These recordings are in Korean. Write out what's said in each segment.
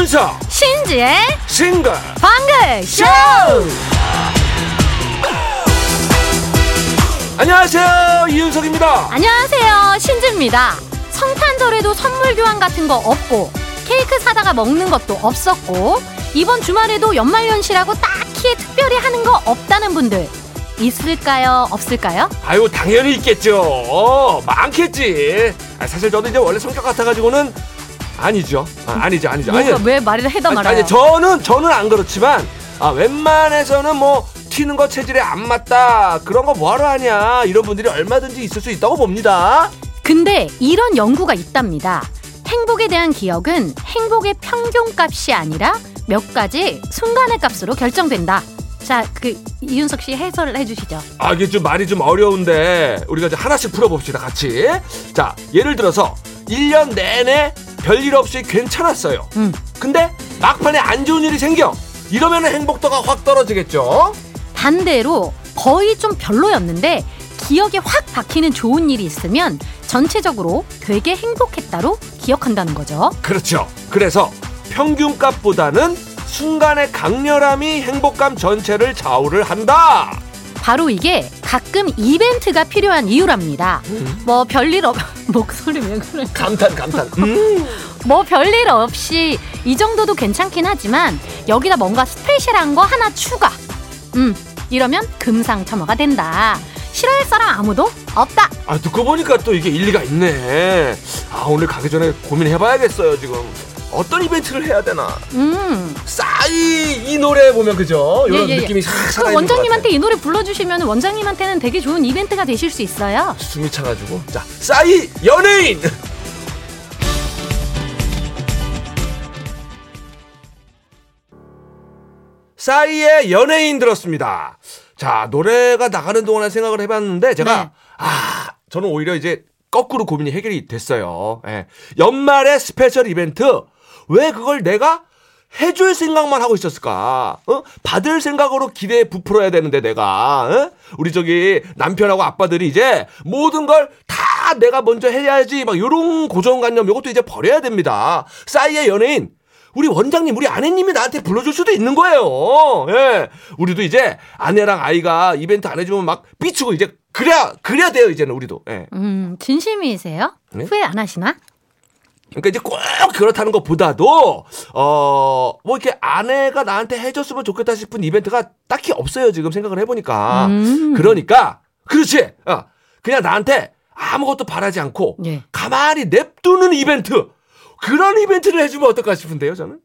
이윤석 신지의 싱글 방글 쇼. 안녕하세요 이윤석입니다 안녕하세요 신지입니다. 성탄절에도 선물 교환 같은 거 없고 케이크 사다가 먹는 것도 없었고 이번 주말에도 연말연시라고 딱히 특별히 하는 거 없다는 분들 있을까요? 없을까요? 아유 당연히 있겠죠 어, 많겠지 아, 사실 저도 이제 원래 성격 같아가지고는 아니죠 아, 아니죠 아니죠 아니, 왜 말을 해다 말아요? 아니 저는 저는 안 그렇지만 아, 웬만해서는 뭐 튀는 거 체질에 안 맞다 그런 거 뭐하러 하냐 이런 분들이 얼마든지 있을 수 있다고 봅니다 근데 이런 연구가 있답니다. 행복에 대한 기억은 행복의 평균값이 아니라 몇 가지 순간의 값으로 결정된다. 자, 그 이윤석 씨 해설을 해주시죠. 아 이게 좀 말이 좀 어려운데 우리가 이제 하나씩 풀어봅시다 같이 자 예를 들어서 1년 내내 별일 없이 괜찮았어요. 음. 근데 막판에 안 좋은 일이 생겨. 이러면 행복도가 확 떨어지겠죠? 반대로 거의 좀 별로였는데 기억에 확 박히는 좋은 일이 있으면 전체적으로 되게 행복했다로 기억한다는 거죠. 그렇죠. 그래서 평균값보다는 순간의 강렬함이 행복감 전체를 좌우를 한다. 바로 이게 가끔 이벤트가 필요한 이유랍니다. 음. 뭐 별일 없 목소리 왜 그래? 감탄 감탄 음. 뭐 별일 없이 이 정도도 괜찮긴 하지만 여기다 뭔가 스페셜한 거 하나 추가. 음 이러면 금상첨화가 된다. 싫어할 사람 아무도 없다. 아 듣고 보니까 또 이게 일리가 있네 아 오늘 가기 전에 고민해봐야겠어요 지금 어떤 이벤트를 해야 되나 음. 싸이 이 노래 보면 그죠? 이런 예, 예, 예. 느낌이 싹그 살아있는 원장님한테 것이 노래 불러주시면 원장님한테는 되게 좋은 이벤트가 되실 수 있어요. 숨이 차가지고 자 싸이 연예인 싸이의 연예인 들었습니다. 자 노래가 나가는 동안에 생각을 해봤는데 제가 네. 아 저는 오히려 이제 거꾸로 고민이 해결이 됐어요. 예. 연말의 special 이벤트 왜 그걸 내가 해줄 생각만 하고 있었을까? 어? 받을 생각으로 기대에 부풀어야 되는데 내가 어? 우리 저기 남편하고 아빠들이 이제 모든 걸 다 내가 먼저 해야지 막 요런 고정관념 요것도 이제 버려야 됩니다. 싸이의 연예인 우리 원장님, 우리 아내님이 나한테 불러줄 수도 있는 거예요. 예. 우리도 이제 아내랑 아이가 이벤트 안 해주면 막 삐치고 이제 그래야, 그래야 돼요, 이제는 우리도. 예. 음 진심이세요? 네? 후회 안 하시나? 그러니까 이제 꼭 그렇다는 것보다도, 어, 뭐 이렇게 아내가 나한테 해줬으면 좋겠다 싶은 이벤트가 딱히 없어요, 지금 생각을 해보니까. 음. 그러니까, 그렇지. 어, 그냥 나한테 아무것도 바라지 않고, 예. 가만히 냅두는 이벤트. 그런 이벤트를 해주면 어떨까 싶은데요, 저는?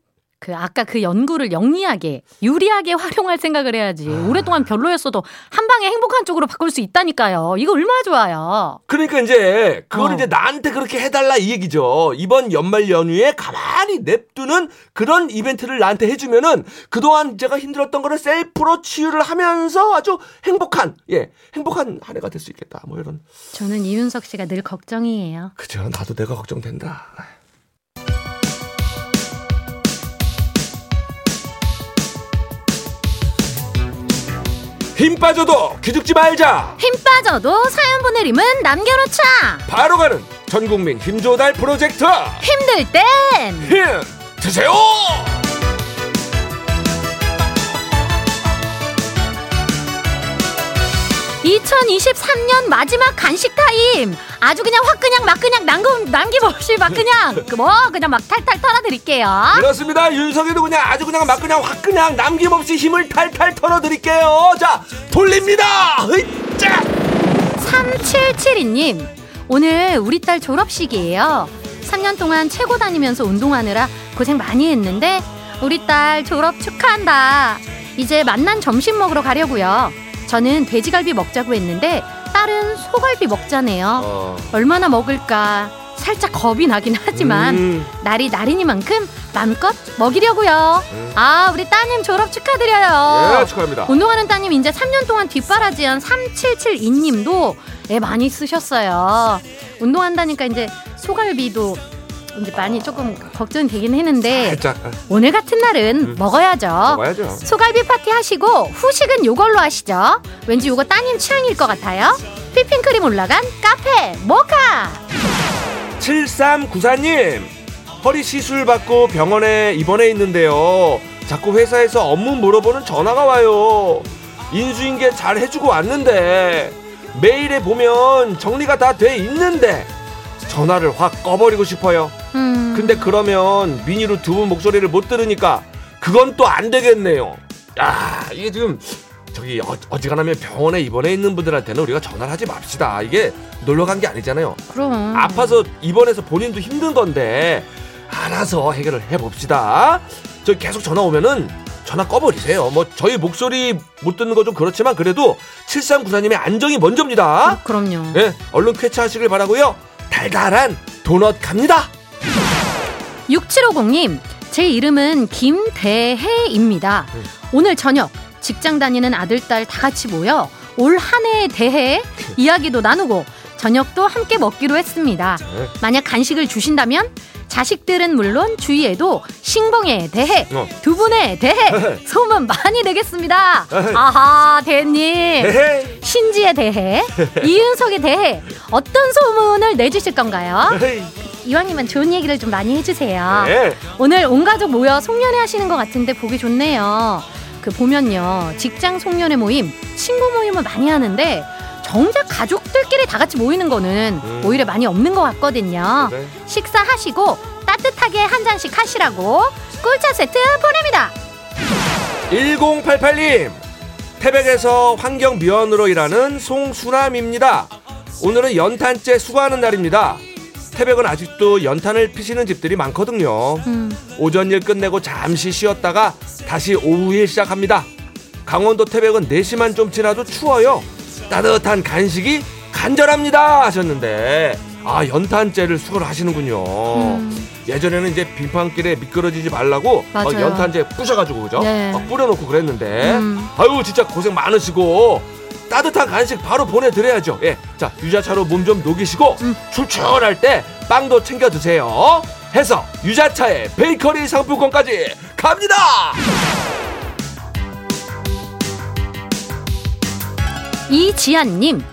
그 아까 그 연구를 영리하게 유리하게 활용할 생각을 해야지. 아. 오랫동안 별로였어도 한 방에 행복한 쪽으로 바꿀 수 있다니까요. 이거 얼마나 좋아요. 그러니까 이제 그걸 어. 이제 나한테 그렇게 해달라 이 얘기죠. 이번 연말 연휴에 가만히 냅두는 그런 이벤트를 나한테 해주면은 그동안 제가 힘들었던 거를 셀프로 치유를 하면서 아주 행복한 예 행복한 한 해가 될 수 있겠다. 뭐 이런 저는 이윤석 씨가 늘 걱정이에요. 그죠. 나도 내가 걱정된다. 힘 빠져도 기죽지 말자. 힘 빠져도 사연 보내림은 남겨놓자. 바로 가는 전국민 힘조달 프로젝트 힘들 땐 힘 드세요. 2023년 마지막 간식 타임. 아주 그냥 확 그냥 막 그냥 남김 남김없이 막 그냥 그뭐 그냥 막 탈탈 털어드릴게요. 그렇습니다. 윤석이도 그냥 아주 그냥 막 그냥 확 그냥 남김없이 힘을 탈탈 털어드릴게요. 자 돌립니다. 으이짜. 3772님, 오늘 우리 딸 졸업식이에요. 3년 동안 최고 다니면서 운동하느라 고생 많이 했는데, 우리 딸 졸업 축하한다. 이제 만난 점심 먹으러 가려고요. 저는 돼지갈비 먹자고 했는데, 딸은 소갈비 먹자네요. 어. 얼마나 먹을까? 살짝 겁이 나긴 하지만, 음. 날이 날이니만큼 마음껏 먹이려고요. 아, 우리 따님 졸업 축하드려요. 예 축하합니다. 운동하는 따님 이제 3년 동안 뒷바라지한 3772님도 애 많이 쓰셨어요. 운동한다니까 이제 소갈비도 이제 많이 조금 걱정이 되긴 했는데 살짝 아, 오늘 같은 날은 먹어야죠. 먹어야죠. 소갈비 파티 하시고 후식은 요걸로 하시죠. 왠지 요거 따님 취향일 것 같아요. 휘핑크림 올라간 카페 모카. 7394님 허리 시술 받고 병원에 입원해 있는데요. 자꾸 회사에서 업무 물어보는 전화가 와요. 인수인계 잘 해주고 왔는데 메일에 보면 정리가 다 돼 있는데 전화를 확 꺼버리고 싶어요. 음. 근데 그러면 미니로 두 분 목소리를 못 들으니까 그건 또 안 되겠네요. 야 이게 지금 저기 어, 어지간하면 병원에 입원해 있는 분들한테는 우리가 전화를 하지 맙시다. 이게 놀러 간 게 아니잖아요. 그럼. 아파서 입원해서 본인도 힘든 건데 알아서 해결을 해 봅시다. 저 계속 전화 오면은 전화 꺼버리세요. 뭐 저희 목소리 못 듣는 거 좀 그렇지만 그래도 7394님의 안정이 먼저입니다. 어, 그럼요. 예, 얼른 쾌차하시길 바라고요. 달달한 도넛 갑니다. 6750님, 제 이름은 김대혜입니다. 음. 오늘 저녁 직장 다니는 아들, 딸 다 같이 모여 올 한 해에 대해 이야기도 나누고 저녁도 함께 먹기로 했습니다. 네. 만약 간식을 주신다면 자식들은 물론 주위에도 신봉에 대해 어. 두 분에 대해 소문 많이 내겠습니다. 아하, 대님. 헤헤. 신지에 대해 이윤석에 대해 어떤 소문을 내주실 건가요? 이왕이면 좋은 얘기를 좀 많이 해주세요. 네. 오늘 온 가족 모여 송년회 하시는 것 같은데 보기 좋네요. 그 보면요 직장 송년회 모임, 친구 모임을 많이 하는데 정작 가족들끼리 다 같이 모이는 거는 음. 오히려 많이 없는 것 같거든요. 네. 식사하시고 따뜻하게 한 잔씩 하시라고 꿀차 세트 보냅니다. 1088님 태백에서 환경미원으로 일하는 송수남입니다 오늘은 연탄재 수거하는 날입니다 태백은 아직도 연탄을 피시는 집들이 많거든요 음, 오전 일 끝내고 잠시 쉬었다가 다시 오후에 시작합니다 강원도 태백은 4시만 좀 지나도 추워요 따뜻한 간식이 간절합니다 하셨는데 아 연탄재를 수거를 하시는군요 음. 예전에는 이제 빙판길에 미끄러지지 말라고 막 맞아요. 연탄재 부셔가지고 그죠? 네. 막 뿌려놓고 그랬는데 음. 아유 진짜 고생 많으시고 따뜻한 간식 바로 보내드려야죠. 예, 자 유자차로 몸 좀 녹이시고 음. 출출할 때 빵도 챙겨 드세요. 해서 유자차에 베이커리 상품권까지 갑니다. 이지한님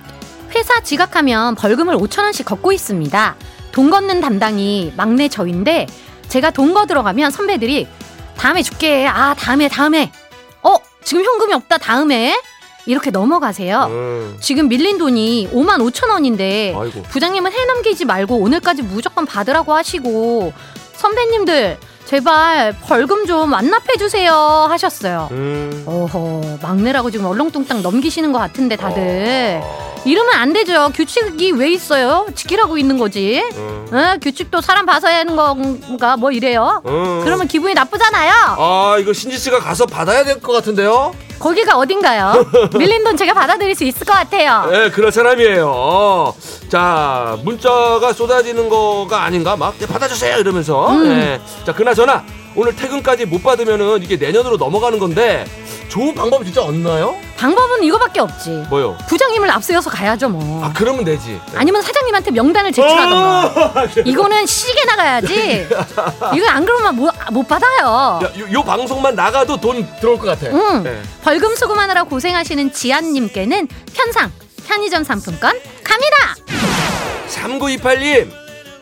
회사 지각하면 벌금을 5천 원씩 걷고 있습니다. 돈 걷는 담당이 막내 저인데 제가 돈 걷으러 가면 선배들이 다음에 줄게. 아 다음에 다음에. 어 지금 현금이 없다 다음에 이렇게 넘어가세요. 음, 지금 밀린 돈이 5만 5천 원인데 아이고. 부장님은 해넘기지 말고 오늘까지 무조건 받으라고 하시고 선배님들 제발 벌금 좀 완납해 주세요 하셨어요. 음. 어허 막내라고 지금 얼렁뚱땅 넘기시는 것 같은데 다들. 어, 이러면 안 되죠. 규칙이 왜 있어요? 지키라고 있는 거지. 음, 어, 규칙도 사람 봐서야 하는 건가? 뭐 이래요? 음. 그러면 기분이 나쁘잖아요. 아 이거 신지 씨가 가서 받아야 될 것 같은데요? 거기가 어딘가요 밀린 돈 제가 받아들일 수 있을 것 같아요 네, 그럴 사람이에요. 자, 문자가 쏟아지는 거가 아닌가? 막 예, 받아주세요 이러면서. 음. 네. 자, 그나저나 오늘 퇴근까지 못 받으면은 이게 내년으로 넘어가는 건데 좋은 방법이 진짜 없나요? 방법은 이거밖에 없지 뭐요? 부장님을 앞세워서 가야죠 뭐 아, 그러면 되지. 네. 아니면 사장님한테 명단을 제출하던가 어! 이거는 시계 나가야지 이거 안 그러면 못, 못 받아요 야, 요, 요 방송만 나가도 돈 들어올 것 같아. 응. 네. 벌금 수금하느라 고생하시는 지안님께는 편상 편의점 상품권 갑니다. 3928님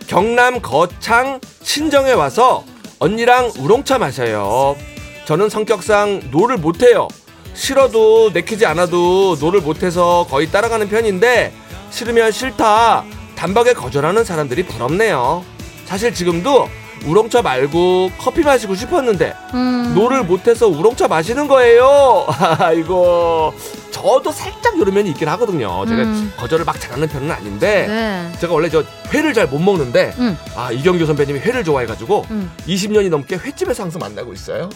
경남 거창 친정에 와서 언니랑 우롱차 마셔요. 저는 성격상 no를 못해요. 싫어도 내키지 않아도 no를 못해서 거의 따라가는 편인데 싫으면 싫다 단박에 거절하는 사람들이 부럽네요. 사실 지금도 우롱차 말고 커피 마시고 싶었는데 음. no를 못해서 우롱차 마시는 거예요. 아이고 저도 살짝 요런 면이 있긴 하거든요. 제가 음. 거절을 막 잘하는 편은 아닌데 네. 제가 원래 저 회를 잘 못 먹는데 음. 아 이경규 선배님이 회를 좋아해가지고 음. 20년이 넘게 횟집에서 항상 만나고 있어요.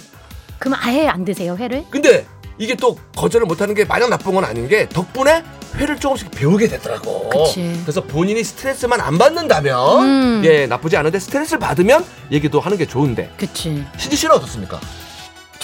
그럼 아예 안 드세요 회를? 근데 이게 또 거절을 못하는 게 마냥 나쁜 건 아닌 게 덕분에 회를 조금씩 배우게 되더라고. 그치. 그래서 본인이 스트레스만 안 받는다면 음. 예 나쁘지 않은데 스트레스를 받으면 얘기도 하는 게 좋은데 그치. 신지 씨는 어떻습니까?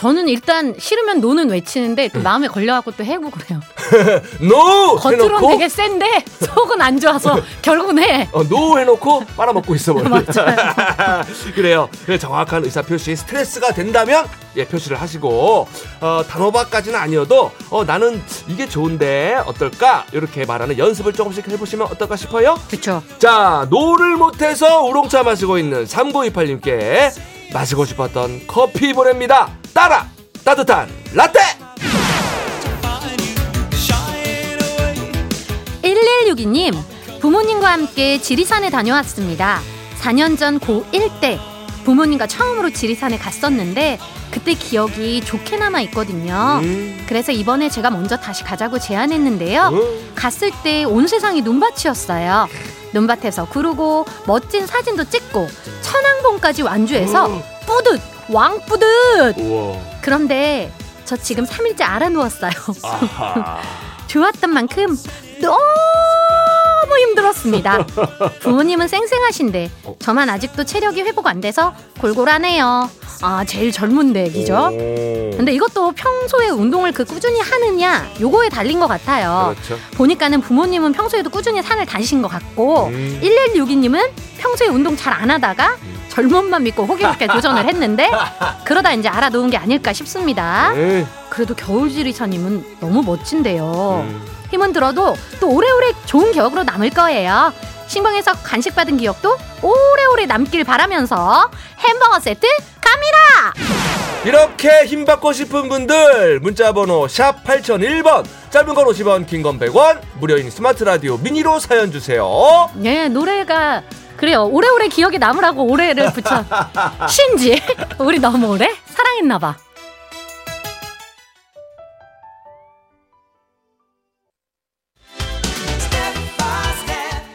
저는 일단 싫으면 no는 외치는데 또 마음에 걸려갖고 또 해보고 그래요. no 겉으로는 되게 센데 속은 안 좋아서 결국은 해. 어, no 해놓고 빨아먹고 있어 버려. 맞아요. 그래요. 그래 정확한 의사 표시 스트레스가 된다면 예 표시를 하시고 어, 단호박까지는 아니어도 어, 나는 이게 좋은데 어떨까 이렇게 말하는 연습을 조금씩 해보시면 어떨까 싶어요. 그쵸. 자 no를 못해서 우롱차 마시고 있는 3928님께 마시고 싶었던 커피 보냅니다. 따라 따뜻한 라떼. 1162님, 부모님과 함께 지리산에 다녀왔습니다. 4년 전 고1 때 부모님과 처음으로 지리산에 갔었는데 그때 기억이 좋게 남아 있거든요. 음. 그래서 이번에 제가 먼저 다시 가자고 제안했는데요. 음. 갔을 때 온 세상이 눈밭이었어요. 눈밭에서 구르고 멋진 사진도 찍고 천왕봉까지 완주해서 음. 뿌듯 왕뿌듯 우와. 그런데 저 지금 3일째 알아누웠어요. 좋았던 만큼 너무 힘들었습니다. 부모님은 쌩쌩하신데 저만 아직도 체력이 회복 안 돼서 골골하네요. 아 제일 젊은 댁이죠. 오. 근데 이것도 평소에 운동을 그 꾸준히 하느냐 요거에 달린 것 같아요. 그렇죠. 보니까는 부모님은 평소에도 꾸준히 산을 다니신 것 같고 음. 1162님은 평소에 운동 잘 안 하다가 젊음만 믿고 호기롭게 도전을 했는데 그러다 이제 알아놓은 게 아닐까 싶습니다. 에이. 그래도 겨울지리사님은 너무 멋진데요. 음. 힘은 들어도 또 오래오래 좋은 기억으로 남을 거예요. 신방에서 간식 받은 기억도 오래오래 남길 바라면서 햄버거 세트 갑니다. 이렇게 힘 받고 싶은 분들 문자 번호 샵 8001번 짧은 건 50원 긴 건 100원 무료인 스마트 라디오 미니로 사연 주세요 네, 노래가 그래요. 오래오래 기억에 남으라고 오래를 붙여. 신지, 우리 너무 오래 사랑했나 봐.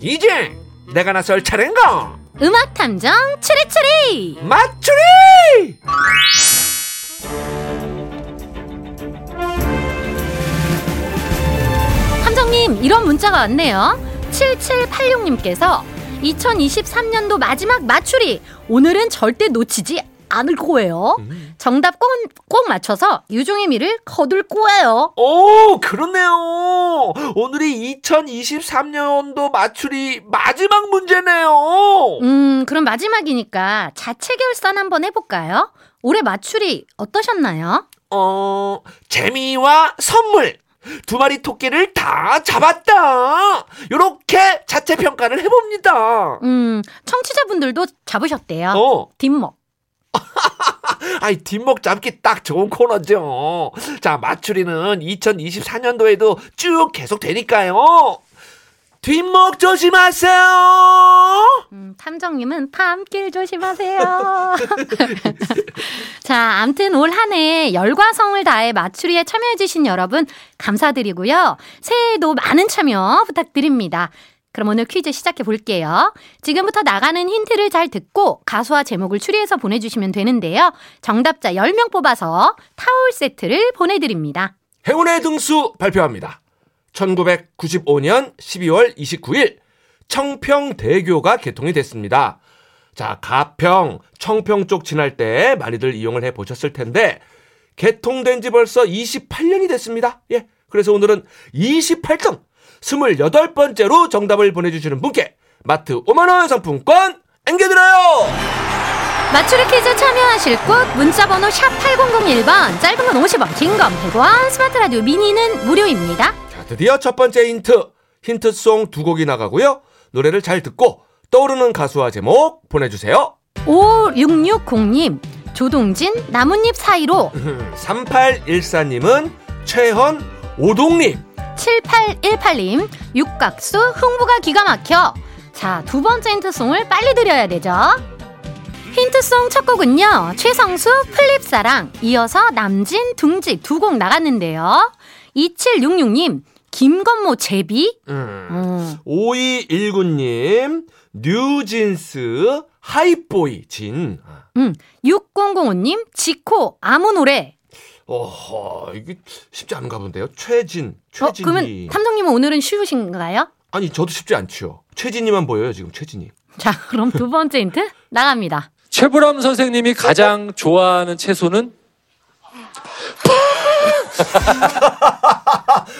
이제 내가 나설 차례인가 음악 탐정 추리추리. 맞추리 탐정님, 이런 문자가 왔네요. 7786님께서 2023년도 마지막 맞추리. 오늘은 절대 놓치지 않을 거예요. 정답 꼭, 꼭 맞춰서 유종의 미를 거둘 거예요. 오 그렇네요 오늘이 2023년도 맞추리 마지막 문제네요 음, 그럼 마지막이니까 자체 결산 한번 해볼까요? 올해 맞추리 어떠셨나요? 어, 재미와 선물. 두 마리 토끼를 다 잡았다. 요렇게 자체 평가를 해봅니다. 음, 청취자분들도 잡으셨대요. 어, 뒷목. 아이, 뒷목 잡기 딱 좋은 코너죠. 자, 맞추리는 2024년도에도 쭉 계속 되니까요. 뒷목 조심하세요. 음, 탐정님은 탐길 조심하세요. 자, 암튼 올 한 해 열과 성을 다해 맞추리에 참여해주신 여러분 감사드리고요. 새해에도 많은 참여 부탁드립니다. 그럼 오늘 퀴즈 시작해 볼게요. 지금부터 나가는 힌트를 잘 듣고 가수와 제목을 추리해서 보내주시면 되는데요. 정답자 10명 뽑아서 타올 세트를 보내드립니다. 행운의 등수 발표합니다. 1995년 12월 29일 청평대교가 개통이 됐습니다. 자, 가평, 청평 쪽 지날 때 많이들 이용을 해 보셨을 텐데 개통된 지 벌써 28년이 됐습니다. 예. 그래서 오늘은 28등 28번째로 정답을 보내주시는 분께 마트 5만원 상품권 앵겨드려요! 맞추리 퀴즈 참여하실 곳 문자번호 샵 8001번 짧은 건 50원 긴 건 100원 스마트 라디오 미니는 무료입니다 자, 드디어 첫 번째 힌트. 힌트송 두 곡이 나가고요. 노래를 잘 듣고 떠오르는 가수와 제목 보내주세요. 5660님 조동진 나뭇잎 사이로 3814님은 최헌 오동님. 7818님 육각수 흥부가 기가 막혀 자 두 번째 힌트송을 빨리 드려야 되죠 힌트송 첫 곡은요. 최성수 플립사랑 이어서 남진 둥지 두 곡 나갔는데요. 2766님 김건모 제비 음. 어. 5219님, 뉴진스, 하이보이, 진. 음, 6005님 지코 아무 노래 어허, 이게 쉽지 않은가 본데요. 최진, 어, 최진이. 그러면 탐정님은 오늘은 쉬우신가요? 아니, 저도 쉽지 않죠. 최진이만 보여요, 지금 최진이. 자 그럼 두 번째 힌트 나갑니다. 최불암 선생님이 가장 좋아하는 채소는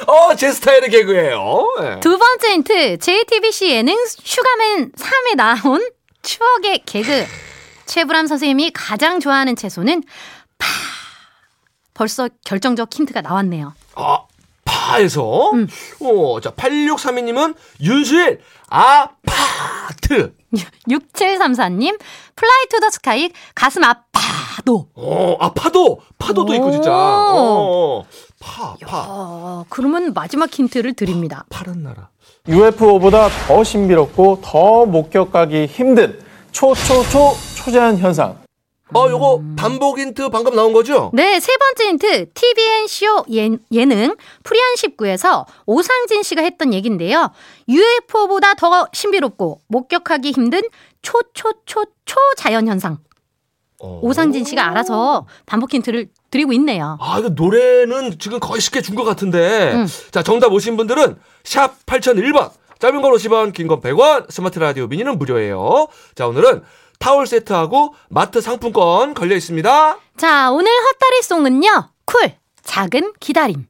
어, 제 스타일의 개그예요. 예. 두 번째 힌트 JTBC 예능 슈가맨 3에 나온 추억의 개그 최불암 선생님이 가장 좋아하는 채소는 파 벌써 결정적 힌트가 나왔네요. 아, 파에서. 음. 어, 자, 8632님은 윤수일, 아파트. 6734님 플라이 투 더 스카이 가슴 아파도 어, 아, 파도. 파도도 있고, 진짜. 어, 파, 파. 어, 그러면 마지막 힌트를 드립니다. 파란 나라. UFO보다 더 신비롭고 더 목격하기 힘든 초초초 초자연 현상. 어, 요거 반복 힌트 방금 나온 거죠? 네, 세 번째 힌트. TVN 쇼 예, 예능 프리한 19에서 오상진 씨가 했던 얘긴데요. UFO보다 더 신비롭고 목격하기 힘든 초초초 초 자연 현상. 어. 오상진 씨가 알아서 반복 힌트를 드리고 있네요. 아, 이거 노래는 지금 거의 쉽게 준 것 같은데. 음. 자, 정답 오신 분들은 샵 8001번. 짧은 건 50원, 긴 건 100원, 스마트 라디오 미니는 무료예요. 자, 오늘은 타월 세트하고 마트 상품권 걸려 있습니다. 자, 오늘 헛다리송은요. 쿨, 작은 기다림.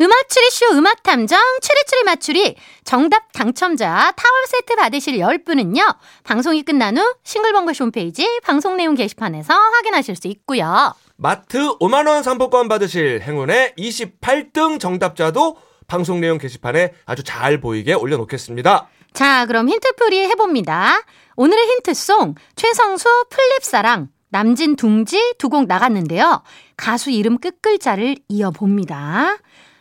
음악 추리쇼 음악 탐정 추리추리 맞추리 정답 당첨자 타월 세트 받으실 10분은요. 방송이 끝난 후 싱글벙글 홈페이지 방송 내용 게시판에서 확인하실 수 있고요. 마트 5만 원 상품권 받으실 행운의 28등 정답자도 방송 내용 게시판에 아주 잘 보이게 올려놓겠습니다. 자, 그럼 힌트풀이 해봅니다. 오늘의 힌트송 최성수 플립사랑 남진 둥지 두 곡 나갔는데요. 가수 이름 끝글자를 이어봅니다.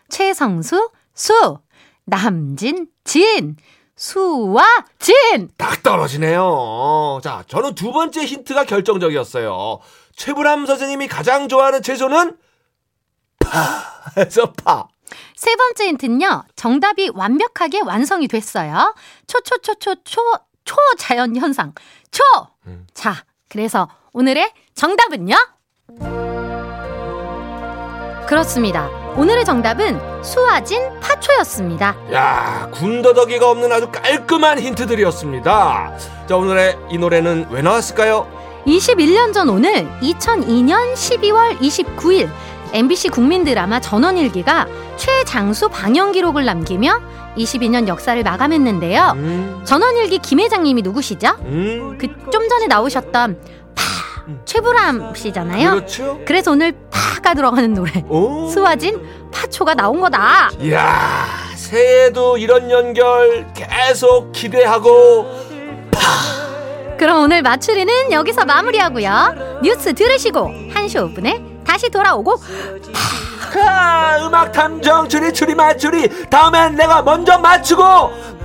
최성수 수 남진 진 수와 진 딱 떨어지네요. 자, 저는 두 번째 힌트가 결정적이었어요. 최불암 선생님이 가장 좋아하는 채소는 파에서 파. 세 번째 힌트는요. 정답이 완벽하게 완성이 됐어요. 초초초초초 초자연 현상. 초. 자, 그래서 오늘의 정답은요? 그렇습니다. 오늘의 정답은 수아진 파초였습니다. 야, 군더더기가 없는 아주 깔끔한 힌트들이었습니다. 자, 오늘의 이 노래는 왜 나왔을까요? 21년 전 오늘 2002년 12월 29일 MBC 국민 드라마 전원일기가 최장수 방영 기록을 남기며 22년 역사를 마감했는데요. 음, 전원일기 김 회장님이 누구시죠? 음, 그좀 전에 나오셨던 파 최불암 씨잖아요. 그렇죠. 그래서 오늘 파가 들어가는 노래 오. 수아진 파초가 나온 거다. 이야, 새해에도 이런 연결 계속 기대하고 그럼 오늘 마추리는 여기서 마무리하고요. 뉴스 들으시고 1시 5분에 다시 돌아오고 아, 음악 탐정 추리 추리 맞추리 다음엔 내가 먼저 맞추고